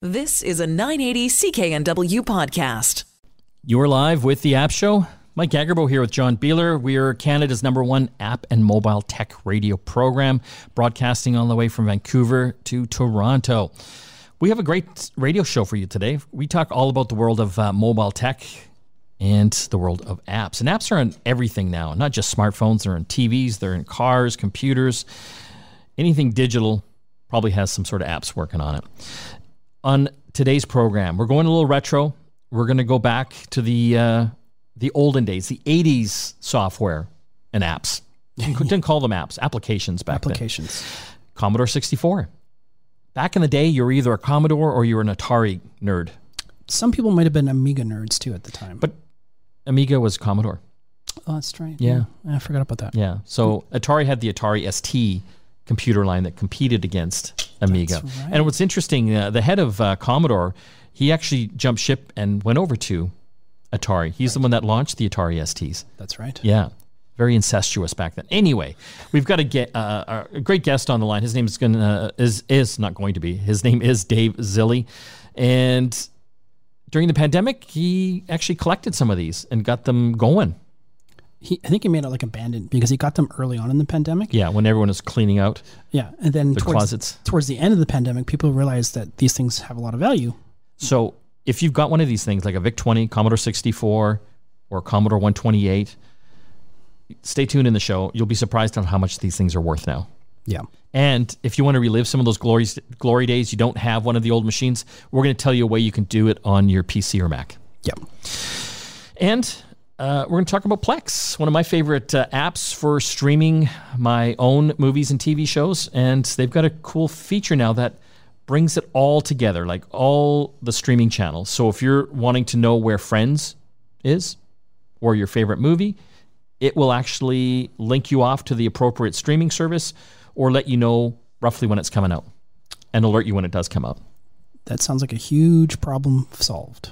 This is a 980 CKNW podcast. You're live with the App Show. Mike Agerbo here with John Beeler. We are Canada's number one app and mobile tech radio program, broadcasting all the way from Vancouver to Toronto. We have a great radio show for you today. We talk all about the world of uh, mobile tech and the world of apps. And apps are on everything now, not just smartphones, they're in TVs, they're in cars, computers, anything digital probably has some sort of apps working on it. On today's program, we're going a little retro. We're going to go back to the uh, the olden days, the 80s software and apps. Didn't call them apps, applications back applications. then. Commodore 64. Back in the day, you were either a Commodore or you were an Atari nerd. Some people might have been Amiga nerds too at the time. But Amiga was Commodore. oh, that's right. Yeah. I forgot about that. Yeah. So Atari had the Atari ST computer line that competed against Amiga. Right. And what's interesting, uh, the head of uh, Commodore, he actually jumped ship and went over to Atari. He's the one that launched the Atari STs. That's right. Yeah. Very incestuous back then. Anyway, we've got a, get, uh, a great guest on the line. His name is going to is is not going to be. His name is Dave Zilli, and during the pandemic, he actually collected some of these and got them going. He, I think he made it like abandoned because he got them early on in the pandemic. Yeah, when everyone was cleaning out Yeah, and then the towards, closets. towards the end of the pandemic, people realized that these things have a lot of value. So if you've got one of these things, like a VIC 20, Commodore 64, or Commodore 128, stay tuned in the show. You'll be surprised on how much these things are worth now. Yeah. And if you want to relive some of those glories, glory days, you don't have one of the old machines, we're going to tell you a way you can do it on your PC or Mac. Yeah. And uh, we're going to talk about Plex, one of my favorite uh, apps for streaming my own movies and TV shows. And they've got a cool feature now that brings it all together, like all the streaming channels. So if you're wanting to know where Friends is or your favorite movie, it will actually link you off to the appropriate streaming service or let you know roughly when it's coming out and alert you when it does come out. That sounds like a huge problem solved.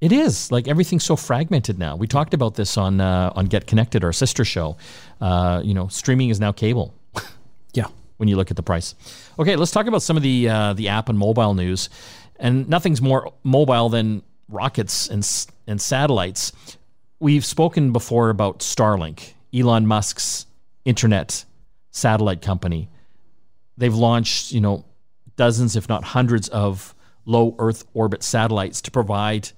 It is like everything's so fragmented now. We talked about this on uh, on Get Connected, our sister show. Uh, you know, streaming is now cable. Yeah. when you look at the price. Okay, let's talk about some of the uh, the app and mobile news. And nothing's more mobile than rockets and and satellites. We've spoken before about Starlink, Elon Musk's internet satellite company. They've launched, you know, dozens if not hundreds of low earth orbit satellites to provide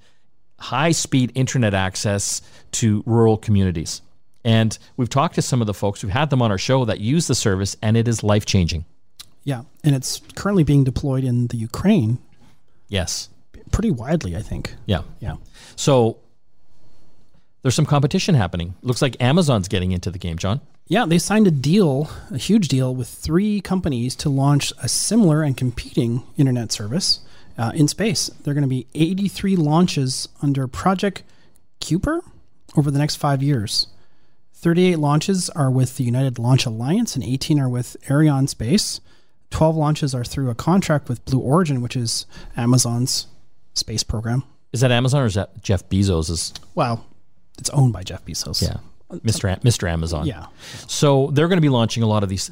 high speed internet access to rural communities. And we've talked to some of the folks who've had them on our show that use the service, and it is life changing. Yeah. And it's currently being deployed in the Ukraine Yes. pretty widely, I think. Yeah. Yeah. So there's some competition happening. Looks like Amazon's getting into the game, John. Yeah, they signed a deal, a huge deal, with three companies to launch a similar and competing internet service uh, in space. There are going to be 83 launches under Project Kuiper over the next five years. 38 launches are with the United Launch Alliance, and 18 are with Arianespace. 12 launches are through a contract with Blue Origin, which is Amazon's space program. Is that Amazon or is that Jeff Bezos's? Well, it's owned by Jeff Bezos. Yeah. Mr. A- Mr. Amazon. Yeah. So they're going to be launching a lot of these.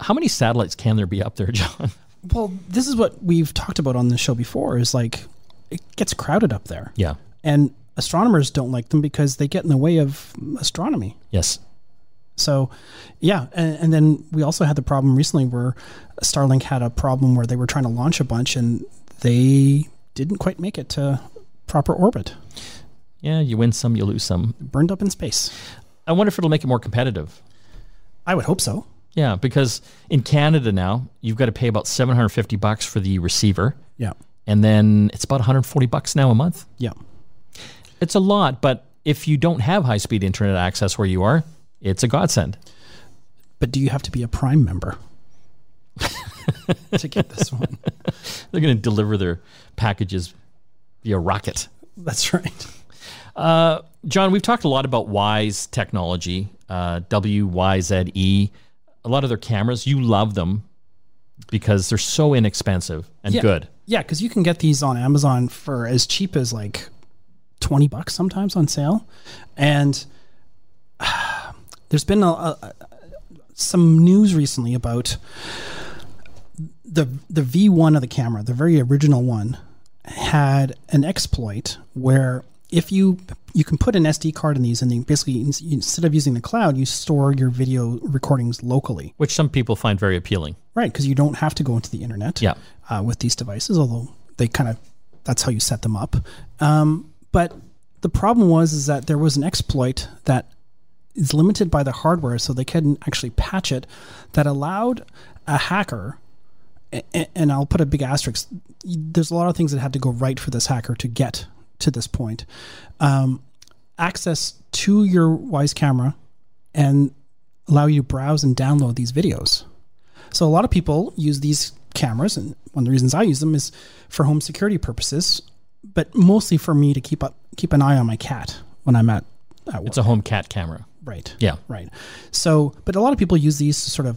How many satellites can there be up there, John? Well, this is what we've talked about on the show before is like it gets crowded up there. Yeah. And astronomers don't like them because they get in the way of astronomy. Yes. So, yeah, and, and then we also had the problem recently where Starlink had a problem where they were trying to launch a bunch and they didn't quite make it to proper orbit. Yeah, you win some, you lose some. Burned up in space. I wonder if it'll make it more competitive. I would hope so. Yeah, because in Canada now, you've got to pay about 750 bucks for the receiver, Yeah. and then it's about 140 bucks now a month. Yeah. It's a lot, but if you don't have high-speed internet access where you are, it's a godsend. But do you have to be a Prime member to get this one? They're going to deliver their packages via rocket. That's right. Uh, John, we've talked a lot about Wyze technology, uh, W Y Z E. A lot of their cameras, you love them because they're so inexpensive and Yeah. good. Yeah, because you can get these on Amazon for as cheap as like twenty bucks sometimes on sale, and there's been a, a, some news recently about the the V1 of the camera, the very original one, had an exploit where if you you can put an SD card in these, and you basically instead of using the cloud, you store your video recordings locally, which some people find very appealing. Right, because you don't have to go into the internet. Yeah. Uh, with these devices, although they kind of that's how you set them up. Um, but the problem was is that there was an exploit that is limited by the hardware, so they couldn't actually patch it. That allowed a hacker and I'll put a big asterisk. There's a lot of things that had to go right for this hacker to get to this point. Um, access to your Wyze camera and allow you to browse and download these videos. So a lot of people use these cameras, and one of the reasons I use them is for home security purposes, but mostly for me to keep up keep an eye on my cat when I'm at, at work. It's a home cat camera. Right. Yeah. Right. So, but a lot of people use these to sort of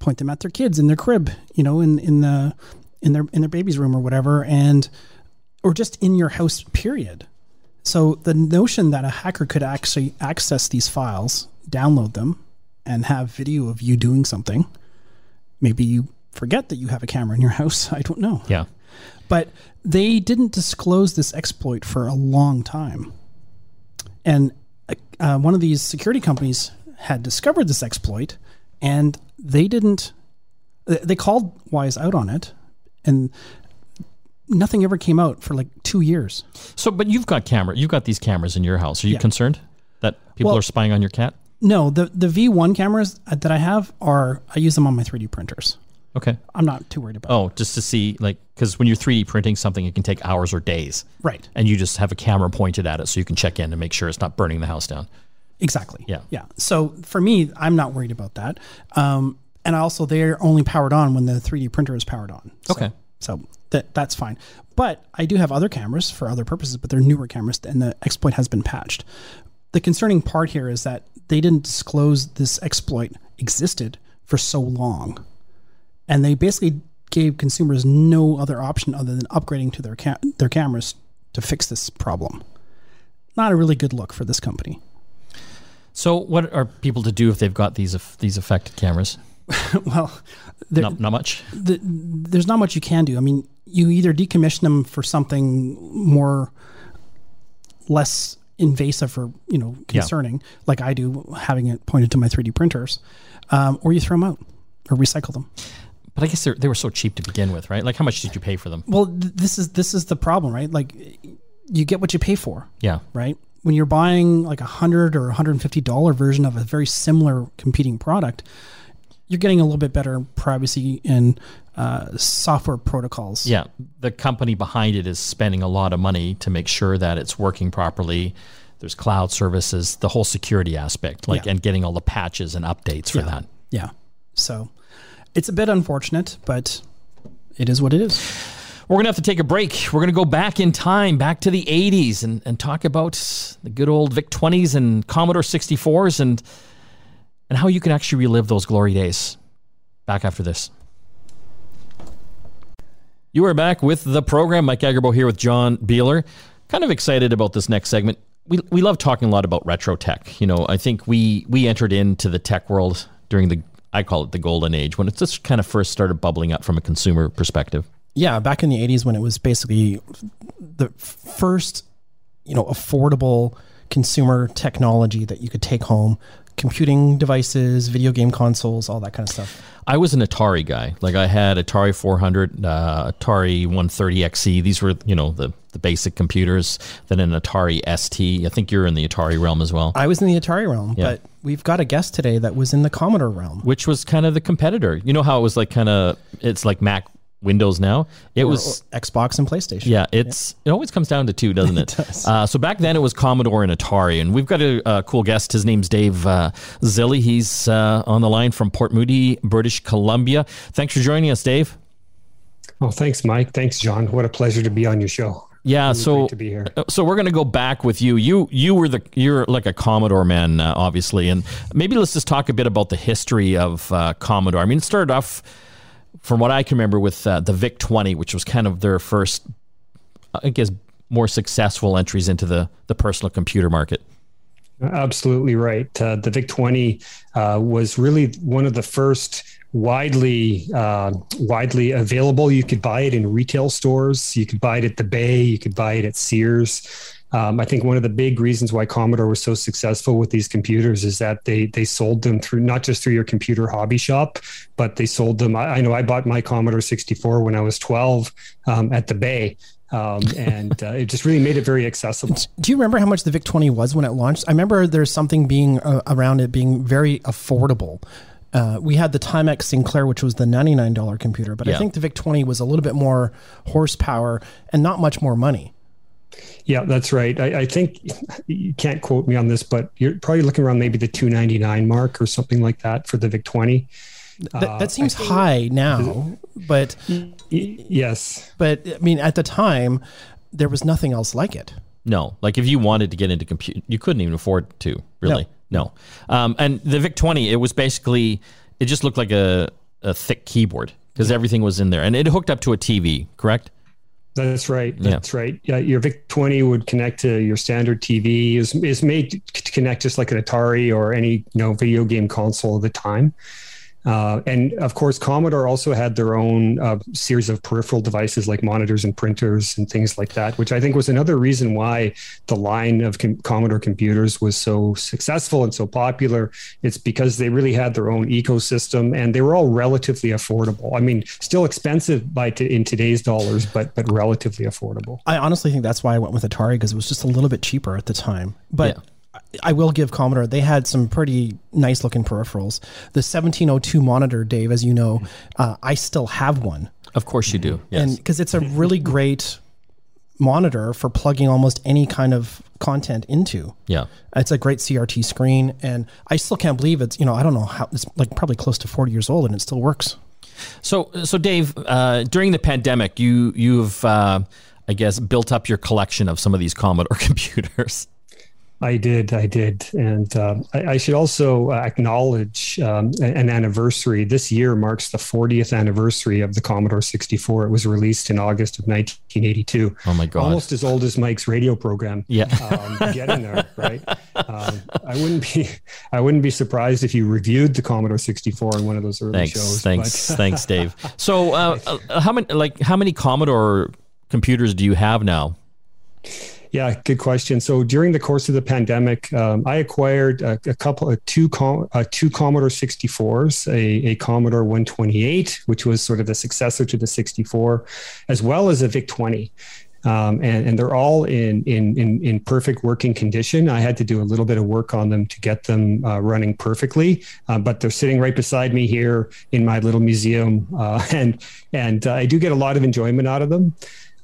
point them at their kids in their crib, you know, in in the in their in their baby's room or whatever, and or just in your house. Period. So the notion that a hacker could actually access these files, download them, and have video of you doing something, maybe you forget that you have a camera in your house. I don't know. Yeah. But they didn't disclose this exploit for a long time. And uh, one of these security companies had discovered this exploit and they didn't they called Wyze out on it and nothing ever came out for like two years so but you've got camera you've got these cameras in your house are you yeah. concerned that people well, are spying on your cat no the the v1 cameras that i have are i use them on my 3d printers okay i'm not too worried about oh it. just to see like because when you're 3d printing something it can take hours or days right and you just have a camera pointed at it so you can check in and make sure it's not burning the house down Exactly. Yeah. Yeah. So for me, I'm not worried about that. Um, and also, they're only powered on when the 3D printer is powered on. So, okay. So that that's fine. But I do have other cameras for other purposes, but they're newer cameras, and the exploit has been patched. The concerning part here is that they didn't disclose this exploit existed for so long, and they basically gave consumers no other option other than upgrading to their ca- their cameras to fix this problem. Not a really good look for this company. So, what are people to do if they've got these these affected cameras? well, not, not much. The, there's not much you can do. I mean, you either decommission them for something more less invasive or you know concerning, yeah. like I do, having it pointed to my 3D printers, um, or you throw them out or recycle them. But I guess they were so cheap to begin with, right? Like, how much did you pay for them? Well, th- this is this is the problem, right? Like, you get what you pay for. Yeah. Right when you're buying like a hundred or $150 version of a very similar competing product, you're getting a little bit better privacy and uh, software protocols. Yeah, the company behind it is spending a lot of money to make sure that it's working properly. There's cloud services, the whole security aspect, like yeah. and getting all the patches and updates for yeah. that. Yeah. So it's a bit unfortunate, but it is what it is. We're going to have to take a break. We're going to go back in time, back to the 80s, and, and talk about the good old VIC 20s and Commodore 64s and, and how you can actually relive those glory days. Back after this. You are back with the program. Mike Agerbo here with John Beeler. Kind of excited about this next segment. We, we love talking a lot about retro tech. You know, I think we we entered into the tech world during the I call it the golden age when it just kind of first started bubbling up from a consumer perspective yeah, back in the 80s when it was basically the first, you know, affordable consumer technology that you could take home, computing devices, video game consoles, all that kind of stuff. I was an Atari guy. Like I had Atari 400, uh, Atari 130XE. These were, you know, the, the basic computers. Then an Atari ST. I think you're in the Atari realm as well. I was in the Atari realm, yeah. but we've got a guest today that was in the Commodore realm, which was kind of the competitor. You know how it was like kind of it's like Mac Windows now. It or, was or Xbox and PlayStation. Yeah, it's it always comes down to two, doesn't it? it does. Uh, so back then it was Commodore and Atari, and we've got a, a cool guest. His name's Dave uh, Zilli. He's uh, on the line from Port Moody, British Columbia. Thanks for joining us, Dave. Oh, thanks, Mike. Thanks, John. What a pleasure to be on your show. Yeah, really so to be here. Uh, so we're going to go back with you. You you were the you're like a Commodore man, uh, obviously, and maybe let's just talk a bit about the history of uh, Commodore. I mean, it started off from what I can remember with uh, the VIC 20, which was kind of their first, I guess, more successful entries into the, the personal computer market. Absolutely right. Uh, the VIC 20 uh, was really one of the first widely uh, widely available. You could buy it in retail stores. You could buy it at the Bay. You could buy it at Sears. Um, I think one of the big reasons why Commodore was so successful with these computers is that they they sold them through not just through your computer hobby shop, but they sold them. I, I know I bought my Commodore 64 when I was 12 um, at the Bay. Um, and uh, it just really made it very accessible. Do you remember how much the VIC 20 was when it launched? I remember there's something being uh, around it being very affordable. Uh, we had the Timex Sinclair, which was the $99 computer, but yeah. I think the VIC 20 was a little bit more horsepower and not much more money. Yeah, that's right. I, I, think you can't quote me on this, but you're probably looking around maybe the 299 mark or something like that for the VIC 20. That, that uh, seems high now, but yes. But I mean, at the time, there was nothing else like it. No, like if you wanted to get into compute, you couldn't even afford to. Really, no. No. Um, and the VIC 20, it was basically it just looked like a, a thick keyboard because everything was in there, and it hooked up to a TV. Correct? That's right. That's yeah. right. Yeah, your VIC 20 would connect to your standard TV. is is made to connect just like an Atari or any you know video game console of the time. Uh, and of course, Commodore also had their own uh, series of peripheral devices like monitors and printers and things like that, which I think was another reason why the line of com- Commodore computers was so successful and so popular. It's because they really had their own ecosystem and they were all relatively affordable. I mean, still expensive by t- in today's dollars, but but relatively affordable. I honestly think that's why I went with Atari because it was just a little bit cheaper at the time. But yeah. I will give Commodore, they had some pretty nice looking peripherals. The 1702 monitor, Dave, as you know, uh, I still have one. Of course you do. Yes. And because it's a really great monitor for plugging almost any kind of content into. Yeah. It's a great CRT screen. And I still can't believe it's, you know, I don't know how, it's like probably close to 40 years old and it still works. So, so Dave, uh, during the pandemic, you, you've, uh, I guess, built up your collection of some of these Commodore computers. I did, I did, and uh, I, I, should also acknowledge um, an anniversary. This year marks the 40th anniversary of the Commodore 64. It was released in August of 1982. Oh my god! Almost as old as Mike's radio program. Yeah, um, getting there, right? Um, I wouldn't be, I wouldn't be surprised if you reviewed the Commodore 64 in one of those early thanks, shows. Thanks, but. thanks, Dave. So, uh, uh, how many, like, how many Commodore computers do you have now? Yeah, good question. So during the course of the pandemic, um, I acquired a, a couple of two com- uh, two Commodore 64s, a, a, Commodore 128, which was sort of the successor to the 64, as well as a VIC 20. Um, and, and they're all in, in, in in perfect working condition. I had to do a little bit of work on them to get them uh, running perfectly, uh, but they're sitting right beside me here in my little museum, uh, and and uh, I do get a lot of enjoyment out of them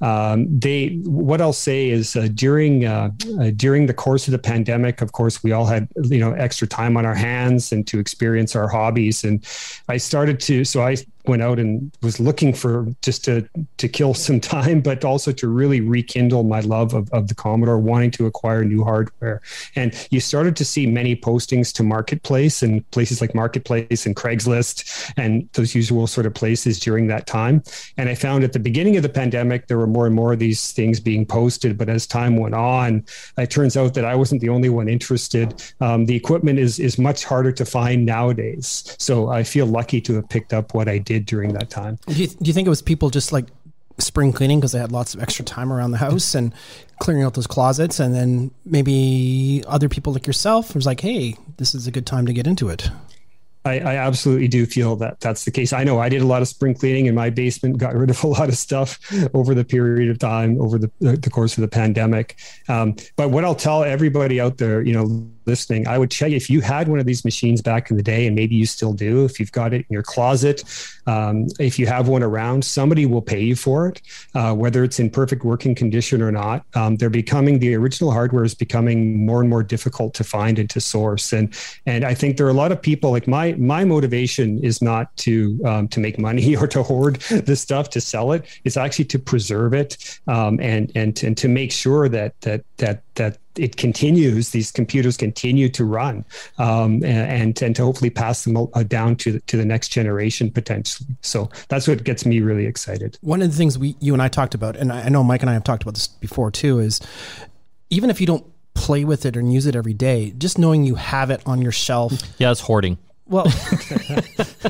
um, they what I'll say is uh, during uh, uh, during the course of the pandemic, of course, we all had you know extra time on our hands and to experience our hobbies, and I started to so I went out and was looking for just to to kill some time, but also to really rekindle my love of, of the Commodore, wanting to acquire new hardware. And you started to see many postings to Marketplace and places like Marketplace and Craigslist and those usual sort of places during that time. And I found at the beginning of the pandemic there were more and more of these things being posted, but as time went on, it turns out that I wasn't the only one interested. Um, the equipment is is much harder to find nowadays, so I feel lucky to have picked up what I did did during that time. Do you, do you think it was people just like spring cleaning because they had lots of extra time around the house and clearing out those closets and then maybe other people like yourself was like hey this is a good time to get into it I, I, absolutely do feel that that's the case. I know I did a lot of spring cleaning in my basement, got rid of a lot of stuff over the period of time, over the, the course of the pandemic. Um, but what I'll tell everybody out there, you know, listening, I would check if you had one of these machines back in the day, and maybe you still do, if you've got it in your closet, um, if you have one around, somebody will pay you for it, uh, whether it's in perfect working condition or not. Um, they're becoming the original hardware is becoming more and more difficult to find and to source, and and I think there are a lot of people like my my motivation is not to um, to make money or to hoard this stuff to sell it. It's actually to preserve it um, and and and to make sure that that that that it continues these computers continue to run um, and and to hopefully pass them uh, down to the, to the next generation potentially so that's what gets me really excited one of the things we you and i talked about and i know mike and i have talked about this before too is even if you don't play with it and use it every day just knowing you have it on your shelf yeah it's hoarding Well,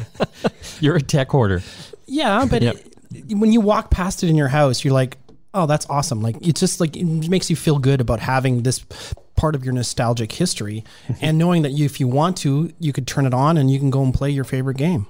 You're a tech hoarder. yeah, but Yep. it, when you walk past it in your house, you're like, oh, that's awesome. Like it's just like it makes you feel good about having this part of your nostalgic history mm-hmm. and knowing that you, if you want to, you could turn it on and you can go and play your favorite game.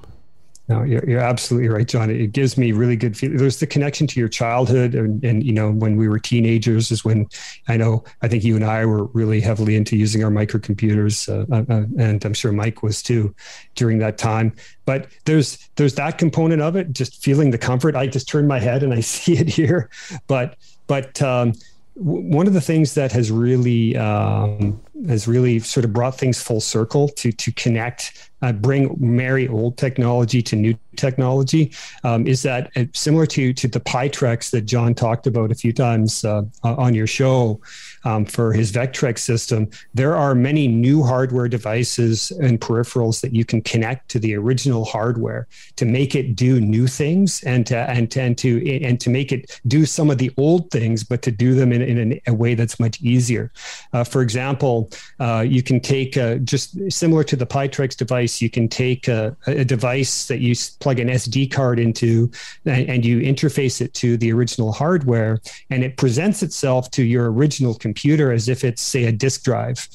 No, you're, you're absolutely right, John. It gives me really good feeling. There's the connection to your childhood, and, and you know when we were teenagers is when I know I think you and I were really heavily into using our microcomputers, uh, uh, uh, and I'm sure Mike was too during that time. But there's there's that component of it, just feeling the comfort. I just turn my head and I see it here, but but um, w- one of the things that has really um, has really sort of brought things full circle to to connect uh, bring marry old technology to new technology. Um, is that uh, similar to to the pie PiTrex that John talked about a few times uh, on your show um, for his Vectrex system. There are many new hardware devices and peripherals that you can connect to the original hardware to make it do new things and to and to, and to and to make it do some of the old things, but to do them in, in a way that's much easier. Uh, for example, uh, you can take uh, just similar to the PiTrex device you can take a, a device that you plug an SD card into and, and, you interface it to the original hardware, and it presents itself to your original computer as if it's, say, a disk drive.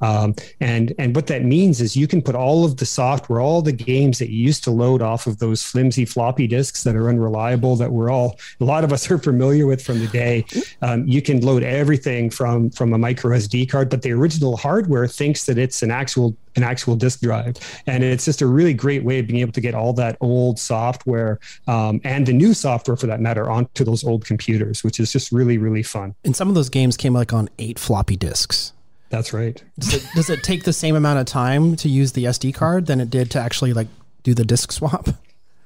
Um, and and what that means is you can put all of the software, all the games that you used to load off of those flimsy floppy disks that are unreliable, that we're all a lot of us are familiar with from the day. Um, you can load everything from from a micro SD card, but the original hardware thinks that it's an actual an actual disk drive, and it's just a really great way of being able to get all that old software um, and the new software for that matter onto those old computers, which is just really really fun. And some of those games came like on eight floppy disks. That's right. Does it, does it take the same amount of time to use the SD card than it did to actually like do the disk swap?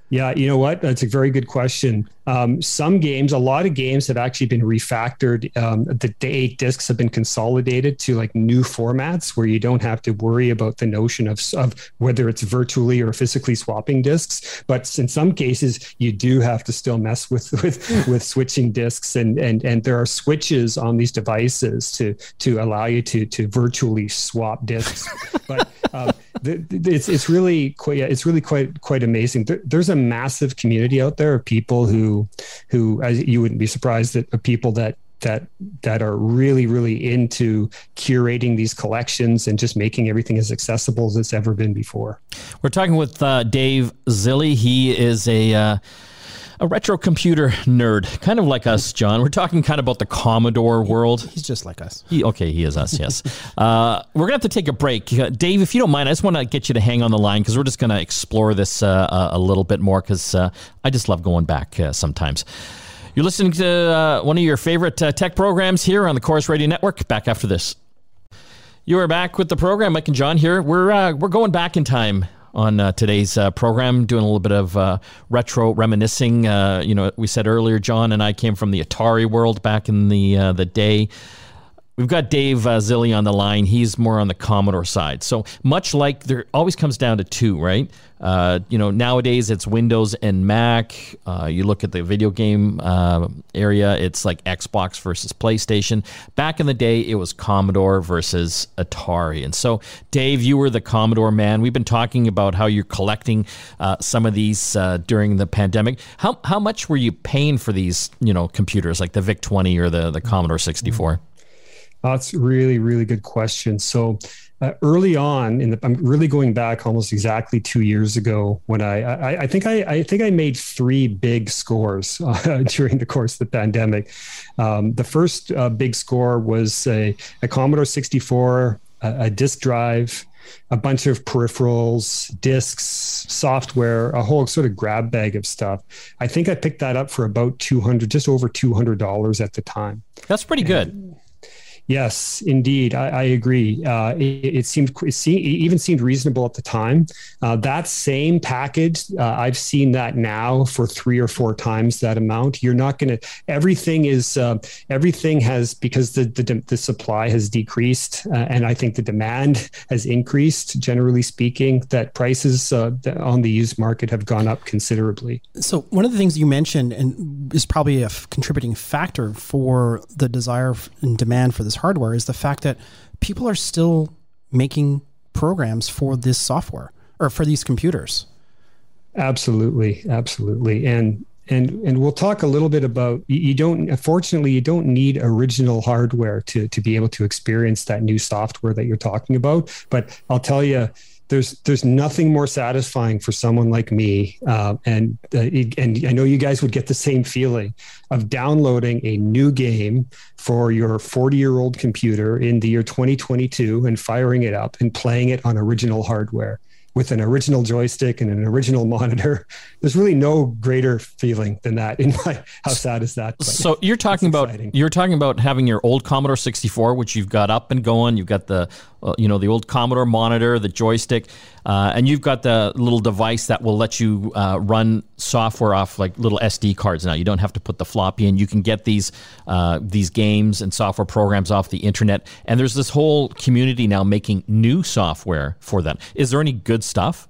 Yeah, you know what? That's a very good question. Um, some games, a lot of games have actually been refactored. Um, the, the, eight discs have been consolidated to like new formats where you don't have to worry about the notion of, of whether it's virtually or physically swapping discs. But in some cases, you do have to still mess with with, with switching discs, and and and there are switches on these devices to to allow you to to virtually swap discs. but um, it's it's really quite it's really quite quite amazing. There, there's a massive community out there of people who as you wouldn't be surprised that people that that that are really really into curating these collections and just making everything as accessible as it's ever been before. We're talking with uh, Dave Zilli. He is a uh, a retro computer nerd, kind of like us, John. We're talking kind of about the Commodore world. He's just like us. He, okay, he is us, yes. uh, we're going to have to take a break. Uh, Dave, if you don't mind, I just want to get you to hang on the line because we're just going to explore this uh, a little bit more because uh, I just love going back uh, sometimes. You're listening to uh, one of your favorite tech programs here on the Corus Radio Network. Back after this. You are back with the program, Mike and John here. We're we're going back in time on uh, today's uh, program, doing a little bit of uh, retro reminiscing. Uh, you know, we said earlier, John and I came from the Atari world back in the uh, the day. We've got Dave uh, Zilli on the line. He's more on the Commodore side. So much like there always comes down to two, right? Uh, you know, nowadays it's Windows and Mac. Uh, you look at the video game uh, area, it's like Xbox versus PlayStation. Back in the day, it was Commodore versus Atari. And so, Dave, you were the Commodore man. We've been talking about how you're collecting uh, some of these uh, during the pandemic. How how much were you paying for these, you know, computers like the VIC 20 or the the Commodore 64? That's really, really good question. So uh, early on, in the, I'm really going back almost exactly two years ago when I, I, I think I, I think I made three big scores uh, during the course of the pandemic. Um, the first uh, big score was a, a Commodore 64, a, a disk drive, a bunch of peripherals, disks, software, a whole sort of grab bag of stuff. I think I picked that up for about 200, just over $200 at the time. That's pretty good. Yes, indeed, I, I agree. Uh, it, it, seemed it, seemed, it even seemed reasonable at the time. Uh, that same package, uh, I've seen that now for three or four times that amount. You're not going to. Everything is uh, everything has because the the, the supply has decreased, uh, and I think the demand has increased. Generally speaking, that prices uh, on the used market have gone up considerably. So one of the things you mentioned and is probably a f- contributing factor for the desire and demand for this this hardware is the fact that people are still making programs for this software or for these computers. Absolutely, absolutely, and and and we'll talk a little bit about you don't unfortunately you don't need original hardware to to be able to experience that new software that you're talking about but i'll tell you there's there's nothing more satisfying for someone like me uh, and uh, and I know you guys would get the same feeling of downloading a new game for your 40 year old computer in the year 2022 and firing it up and playing it on original hardware with an original joystick and an original monitor. There's really no greater feeling than that. In my, how sad is that? But so you're talking about you're talking about having your old Commodore 64, which you've got up and going. You've got the you know the old Commodore monitor, the joystick, uh, and you've got the little device that will let you uh, run software off like little SD cards. Now you don't have to put the floppy in. You can get these uh, these games and software programs off the internet. And there's this whole community now making new software for that. Is there any good stuff?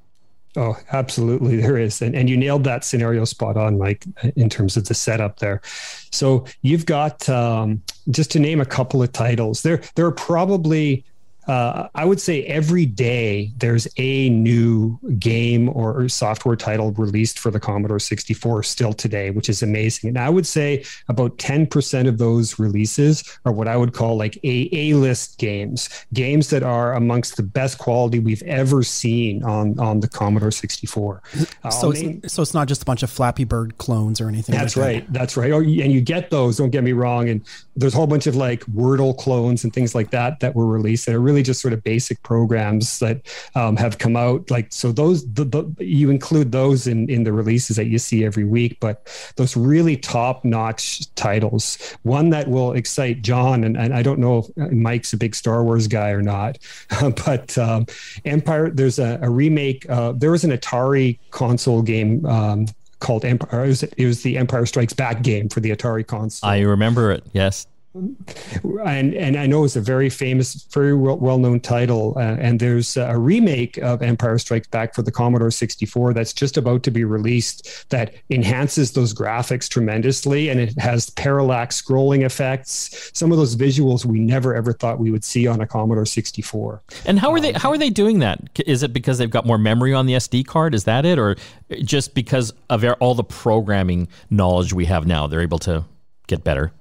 Oh, absolutely, there is, and and you nailed that scenario spot on, Mike, in terms of the setup there. So you've got um, just to name a couple of titles. There there are probably uh, I would say every day there's a new game or software title released for the Commodore 64 still today, which is amazing. And I would say about 10% of those releases are what I would call like a A-list games, games that are amongst the best quality we've ever seen on on the Commodore 64. So, it's, so it's not just a bunch of Flappy Bird clones or anything. That's like right. That. That's right. Oh, and you get those. Don't get me wrong. And there's a whole bunch of like Wordle clones and things like that that were released that are really really just sort of basic programs that um, have come out. Like so, those the, the, you include those in in the releases that you see every week. But those really top notch titles, one that will excite John, and, and I don't know if Mike's a big Star Wars guy or not, but um, Empire. There's a, a remake. Uh, there was an Atari console game. Um, called Empire. It was, it was the Empire Strikes Back game for the Atari console. I remember it. Yes and and I know it's a very famous, very well known title. Uh, and there's a remake of Empire Strikes Back for the Commodore 64 that's just about to be released that enhances those graphics tremendously, and it has parallax scrolling effects. Some of those visuals we never ever thought we would see on a Commodore 64. And how are they? How are they doing that? Is it because they've got more memory on the SD card? Is that it, or just because of all the programming knowledge we have now, they're able to get better?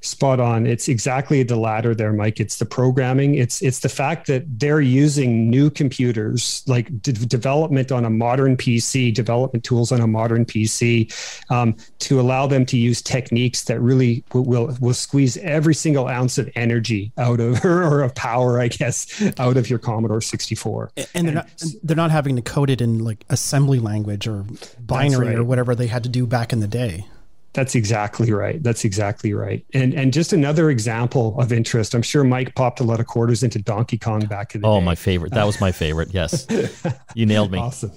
Spot on. It's exactly the latter there mike. It's the programming. It's it's the fact that they're using new computers like d- development on a modern pc development tools on a modern pc um, to allow them to use techniques that really will, will, will squeeze every single ounce of energy out of or of power i guess out of your commodore 64 and they're not they're not having to code it in like assembly language or binary right. or whatever they had to do back in the day that's exactly right. That's exactly right. And and just another example of interest. I'm sure Mike popped a lot of quarters into Donkey Kong back in the oh, day. my favorite. That was my favorite. Yes, you nailed me. Awesome,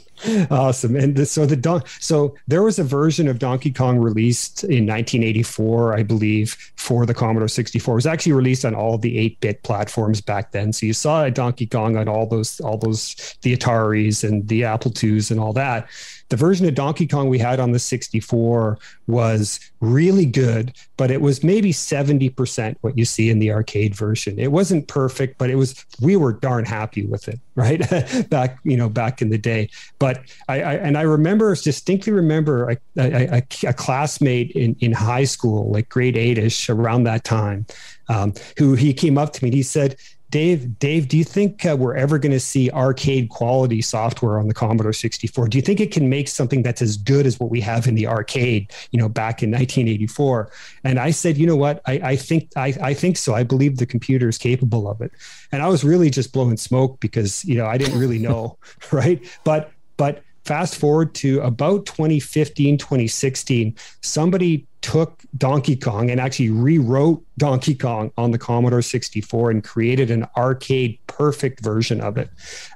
awesome. And the, so the Don, so there was a version of Donkey Kong released in 1984, I believe, for the Commodore 64. It was actually released on all the 8-bit platforms back then. So you saw a Donkey Kong on all those all those the Ataris and the Apple IIs and all that the version of Donkey Kong we had on the 64 was really good, but it was maybe 70% what you see in the arcade version. It wasn't perfect, but it was, we were darn happy with it, right? back, you know, back in the day. But I, I and I remember, distinctly remember a, a, a, a classmate in, in high school, like grade eight ish around that time, um, who he came up to me and he said, Dave, Dave, do you think uh, we're ever going to see arcade quality software on the Commodore 64? Do you think it can make something that's as good as what we have in the arcade, you know, back in 1984? And I said, you know what? I, I think I, I think so. I believe the computer is capable of it. And I was really just blowing smoke because you know I didn't really know, right? But but fast forward to about 2015 2016 somebody took Donkey Kong and actually rewrote Donkey Kong on the Commodore 64 and created an arcade perfect version of it.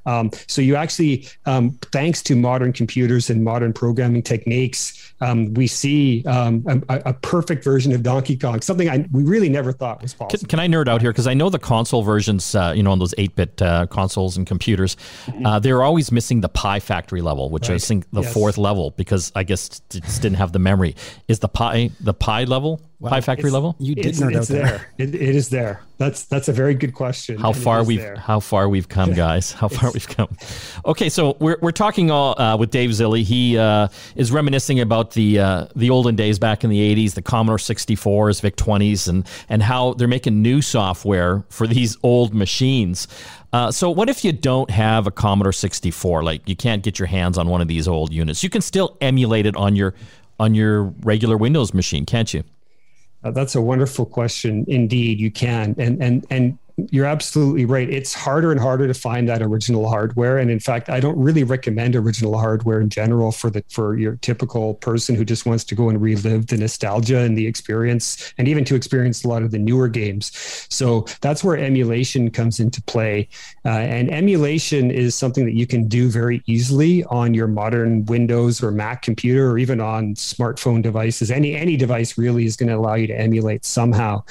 Um, so you actually, um, thanks to modern computers and modern programming techniques, um, we see um, a, a, perfect version of Donkey Kong, something I, we really never thought was possible. Can, can I nerd out here? Because I know the console versions, uh, you know, on those 8-bit uh, consoles and computers, mm-hmm. uh, they're always missing the Pi Factory level, which right. I think the yes. fourth level, because I guess it just didn't have the memory. Is the Pi the Pi level, wow. Pi Factory level? You did it's, nerd it's out there. there. It, it is there. That's that's a very good question. How far we've there. how far we've come, guys? How far we've come. Okay, so we're, we're talking all uh, with Dave Zilli. He uh, is reminiscing about the uh, the olden days back in the '80s, the Commodore 64s, VIC 20s, and and how they're making new software for these old machines. Uh, so, what if you don't have a Commodore 64? Like, you can't get your hands on one of these old units. You can still emulate it on your on your regular Windows machine, can't you? Uh, that's a wonderful question. Indeed, you can, and and and you're absolutely right. It's harder and harder to find that original hardware, and in fact, I don't really recommend original hardware in general for the for your typical person who just wants to go and relive the nostalgia and the experience, and even to experience a lot of the newer games. So that's where emulation comes into play, uh, and emulation is something that you can do very easily on your modern Windows or Mac computer, or even on smartphone devices. Any any device really is going to allow you to emulate somehow,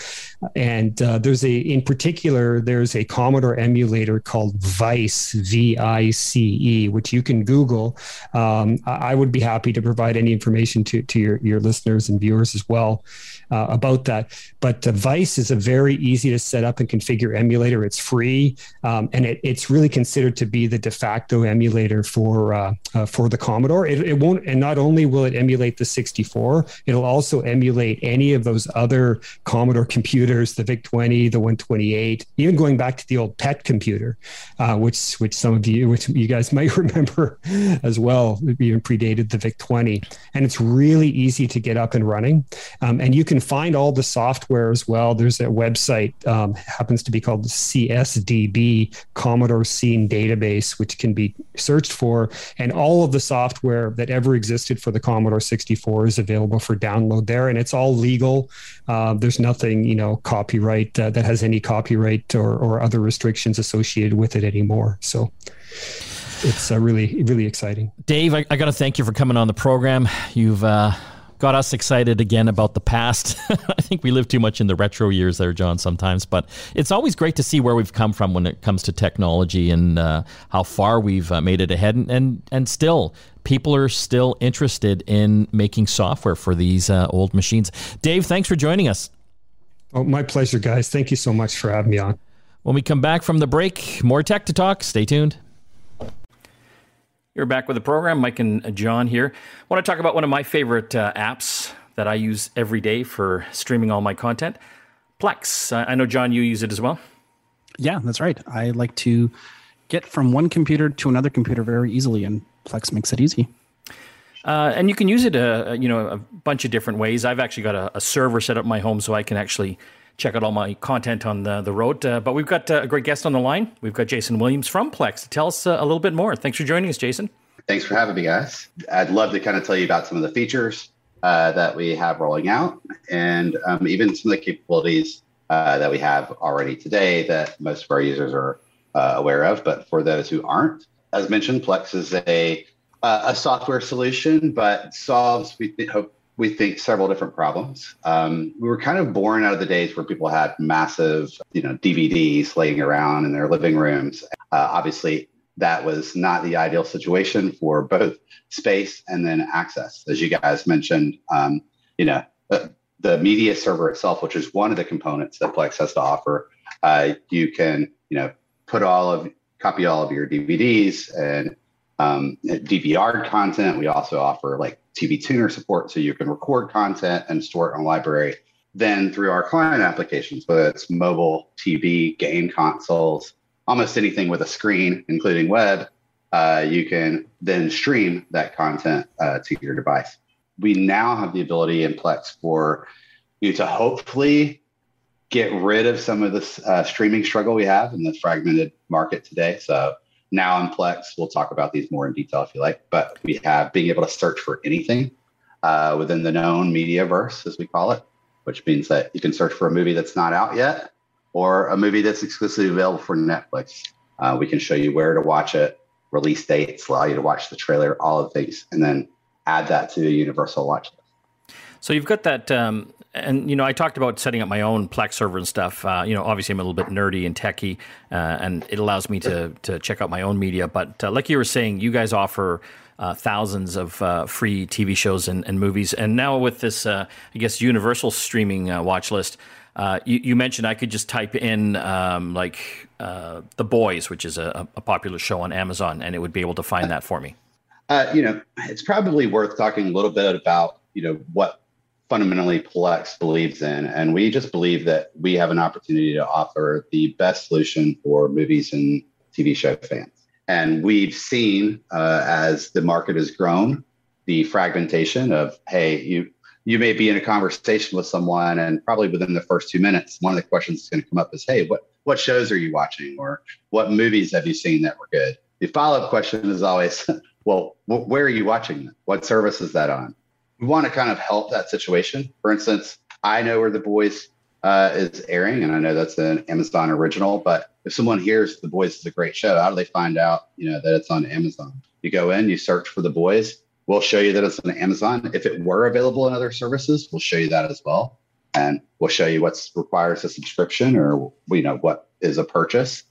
and uh, there's a in particular particular, there's a Commodore emulator called Vice, V I C E, which you can Google. Um, I would be happy to provide any information to, to your, your listeners and viewers as well uh, about that. But uh, Vice is a very easy to set up and configure emulator. It's free, um, and it, it's really considered to be the de facto emulator for uh, uh for the Commodore. It, it, won't, and not only will it emulate the 64, it'll also emulate any of those other Commodore computers, the VIC-20, the 128, even going back to the old PET computer, uh, which which some of you, which you guys might remember as well, even predated the VIC-20. And it's really easy to get up and running, um, and you can can find all the software as well. There's a website um, happens to be called CSDB Commodore Scene Database, which can be searched for, and all of the software that ever existed for the Commodore 64 is available for download there, and it's all legal. Uh, there's nothing you know copyright uh, that has any copyright or, or other restrictions associated with it anymore. So it's uh, really really exciting. Dave, I, I got to thank you for coming on the program. You've uh, got us excited again about the past. I think we live too much in the retro years there, John, sometimes. But it's always great to see where we've come from when it comes to technology and uh, how far we've uh, made it ahead. And, and, and still, people are still interested in making software for these uh, old machines. Dave, thanks for joining us. Oh, my pleasure, guys. Thank you so much for having me on. When we come back from the break, more tech to talk. Stay tuned. You're back with the program. Mike and John here. I want to talk about one of my favorite uh, apps that I use every day for streaming all my content Plex. I know, John, you use it as well. Yeah, that's right. I like to get from one computer to another computer very easily, and Plex makes it easy. Uh, and you can use it, a, uh, you know, a bunch of different ways. I've actually got a, a, server set up in my home so I can actually check out all my content on the, the road. Uh, but we've got uh, a great guest on the line. We've got Jason Williams from Plex to tell us uh, a little bit more. Thanks for joining us, Jason. Thanks for having me, guys. I'd love to kind of tell you about some of the features uh, that we have rolling out and um, even some of the capabilities uh, that we have already today that most of our users are uh, aware of. But for those who aren't, as mentioned, Plex is a a software solution, but solves we hope we think several different problems. Um, we were kind of born out of the days where people had massive, you know, DVDs laying around in their living rooms. Uh, obviously, that was not the ideal situation for both space and then access, as you guys mentioned. Um, you know, uh, the media server itself, which is one of the components that Plex has to offer, uh, you can, you know, put all of copy all of your DVDs and um, DVR content. We also offer like TV tuner support, so you can record content and store it in a library. Then through our client applications, whether it's mobile, TV, game consoles, almost anything with a screen, including web, uh, you can then stream that content uh, to your device. We now have the ability in Plex for you to hopefully get rid of some of this uh, streaming struggle we have in the fragmented market today. So now in Plex, we'll talk about these more in detail if you like, but we have being able to search for anything uh, within the known media verse, as we call it, which means that you can search for a movie that's not out yet or a movie that's exclusively available for Netflix. Uh, we can show you where to watch it, release dates, allow you to watch the trailer, all of these, and then add that to a universal watch list. So you've got that um, and you know, I talked about setting up my own Plex server and stuff. Uh, you know, obviously I'm a little bit nerdy and techy, uh, and it allows me to to check out my own media. But uh, like you were saying, you guys offer uh, thousands of uh, free TV shows and, and, movies. And now with this, uh, I guess, universal streaming uh, watch list, uh, you, you, mentioned I could just type in um, like uh, The Boys, which is a, a, popular show on Amazon, and it would be able to find that for me. you know, it's probably worth talking a little bit about you know what fundamentally Plex believes in, and we just believe that we have an opportunity to offer the best solution for movies and TV show fans. And we've seen uh, as the market has grown, the fragmentation of, hey, you you may be in a conversation with someone, and probably within the first two minutes, one of the questions that's going to come up is, hey, what what shows are you watching, or what movies have you seen that were good? The follow up question is always, well, wh- where are you watching? What service is that on? We want to kind of help that situation. For instance, I know where the boys uh, is airing, and I know that's an Amazon original. But if someone hears The Boys is a great show, how do they find out, you know, that it's on Amazon? You go in, you search for The Boys. We'll show you that it's on Amazon. If it were available in other services, we'll show you that as well, and we'll show you what requires a subscription or you know what is a purchase.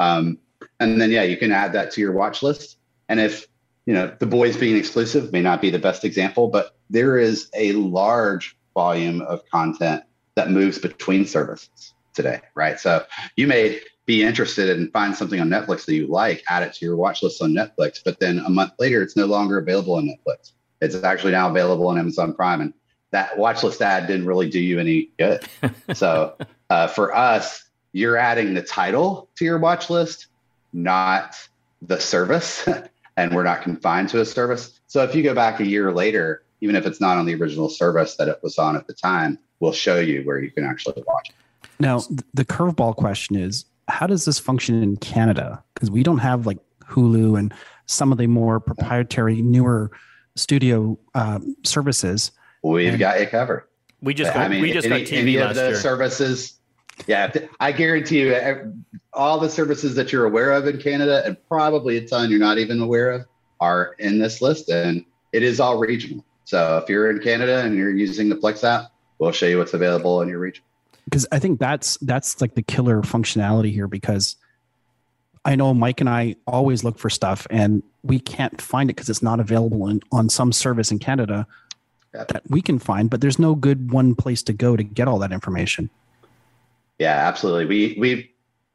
Um, and then yeah, you can add that to your watch list. And if you know The Boys being exclusive may not be the best example, but there is a large volume of content that moves between services today, right? So you may be interested and find something on Netflix that you like, add it to your watch list on Netflix, but then a month later, it's no longer available on Netflix. It's actually now available on Amazon Prime. And that watch list ad didn't really do you any good. so uh, for us, you're adding the title to your watch list, not the service. and we're not confined to a service. So if you go back a year later, even if it's not on the original service that it was on at the time, we'll show you where you can actually watch it. Now, the curveball question is how does this function in Canada? Because we don't have like Hulu and some of the more proprietary, newer studio um, services. We've and, got it covered. We just got, I mean, we just any, got TV any last of the year. services. Yeah, I guarantee you, all the services that you're aware of in Canada, and probably a ton you're not even aware of, are in this list, and it is all regional. So if you're in Canada and you're using the Plex app, we'll show you what's available in your region. Because I think that's that's like the killer functionality here. Because I know Mike and I always look for stuff, and we can't find it because it's not available in, on some service in Canada that we can find. But there's no good one place to go to get all that information. Yeah, absolutely. We we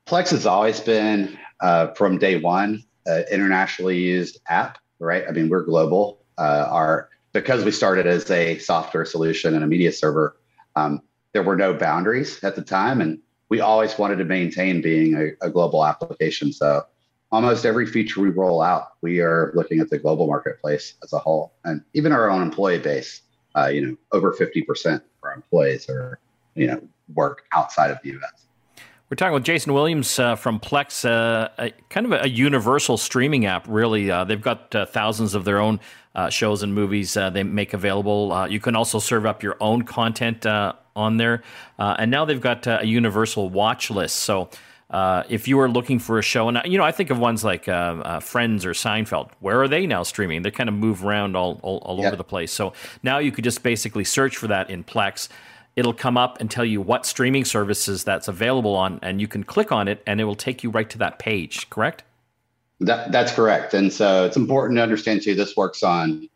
Plex has always been uh, from day one uh, internationally used app, right? I mean, we're global. Uh, our because we started as a software solution and a media server, um, there were no boundaries at the time. And we always wanted to maintain being a, a, global application. So almost every feature we roll out, we are looking at the global marketplace as a whole. And even our own employee base, uh, you know, over 50% of our employees are, you know, work outside of the US. We're talking with Jason Williams uh, from Plex, uh, a, kind of a, a, universal streaming app, really. Uh, they've got uh, thousands of their own uh, shows and movies uh, they make available. you can also serve up your own content on there. and now they've got a universal watch list. So if you are looking for a show, and you know, I think of ones like Friends or Seinfeld. Where are they now streaming? They kind of move around all, all, all yep. over the place. So now you could just basically search for that in Plex it'll come up and tell you what streaming services that's available on, and you can click on it, and it will take you right to that page. Correct? That, that's correct. And so it's important to understand too. This works on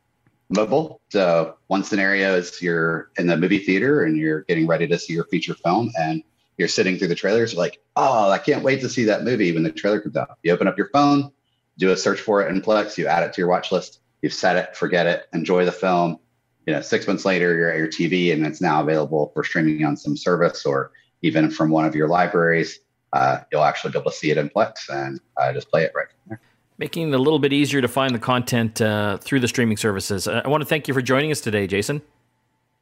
mobile. So one scenario is you're in the movie theater and you're getting ready to see your feature film, and you're sitting through the trailers, like, oh, I can't wait to see that movie when the trailer comes out. You open up your phone, do a search for it in Plex, you add it to your watch list, you've set it, forget it, enjoy the film you know, six months later, you're at your TV and it's now available for streaming on some service or even from one of your libraries. Uh, you'll actually be able to see it in Plex and uh, just play it right from there. Making it a little bit easier to find the content uh, through the streaming services. I want to thank you for joining us today, Jason.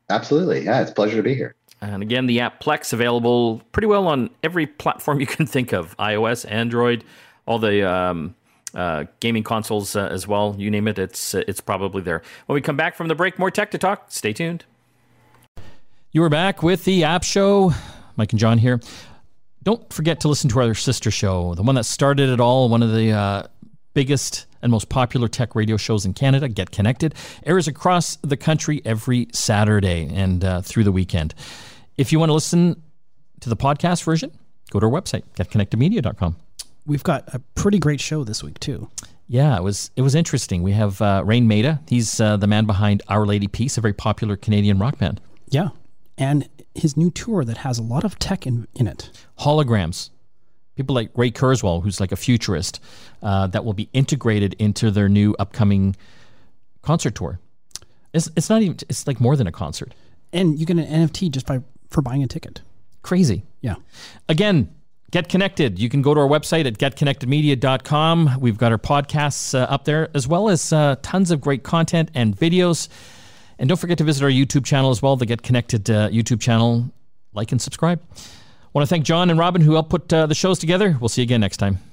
Absolutely. Yeah, it's a pleasure to be here. And again, the app Plex available pretty well on every platform you can think of iOS, Android, all the um, uh, gaming consoles uh, as well. You name it, it's uh, it's probably there. When we come back from the break, more tech to talk. Stay tuned. You are back with the App Show. Mike and John here. Don't forget to listen to our sister show, the one that started it all, one of the uh, biggest and most popular tech radio shows in Canada, Get Connected, airs across the country every Saturday and uh, through the weekend. If you want to listen to the podcast version, go to our website, getconnectedmedia.com we've got a pretty great show this week too. Yeah, it was it was interesting. We have uh, Raine Maida. He's uh, the man behind Our Lady Peace, a very popular Canadian rock band. Yeah, and his new tour that has a lot of tech in, in it. Holograms. People like Ray Kurzweil, who's like a futurist, uh, that will be integrated into their new upcoming concert tour. It's, it's not even. It's like more than a concert. And you get an NFT just by for buying a ticket. Crazy. Yeah. Again, get connected. You can go to our website at getconnectedmedia.com. We've got our podcasts uh, up there, as well as uh, tons of great content and videos. And don't forget to visit our YouTube channel as well, the Get Connected uh, YouTube channel. Like and subscribe. I want to thank John and Robin who helped put uh, the shows together. We'll see you again next time.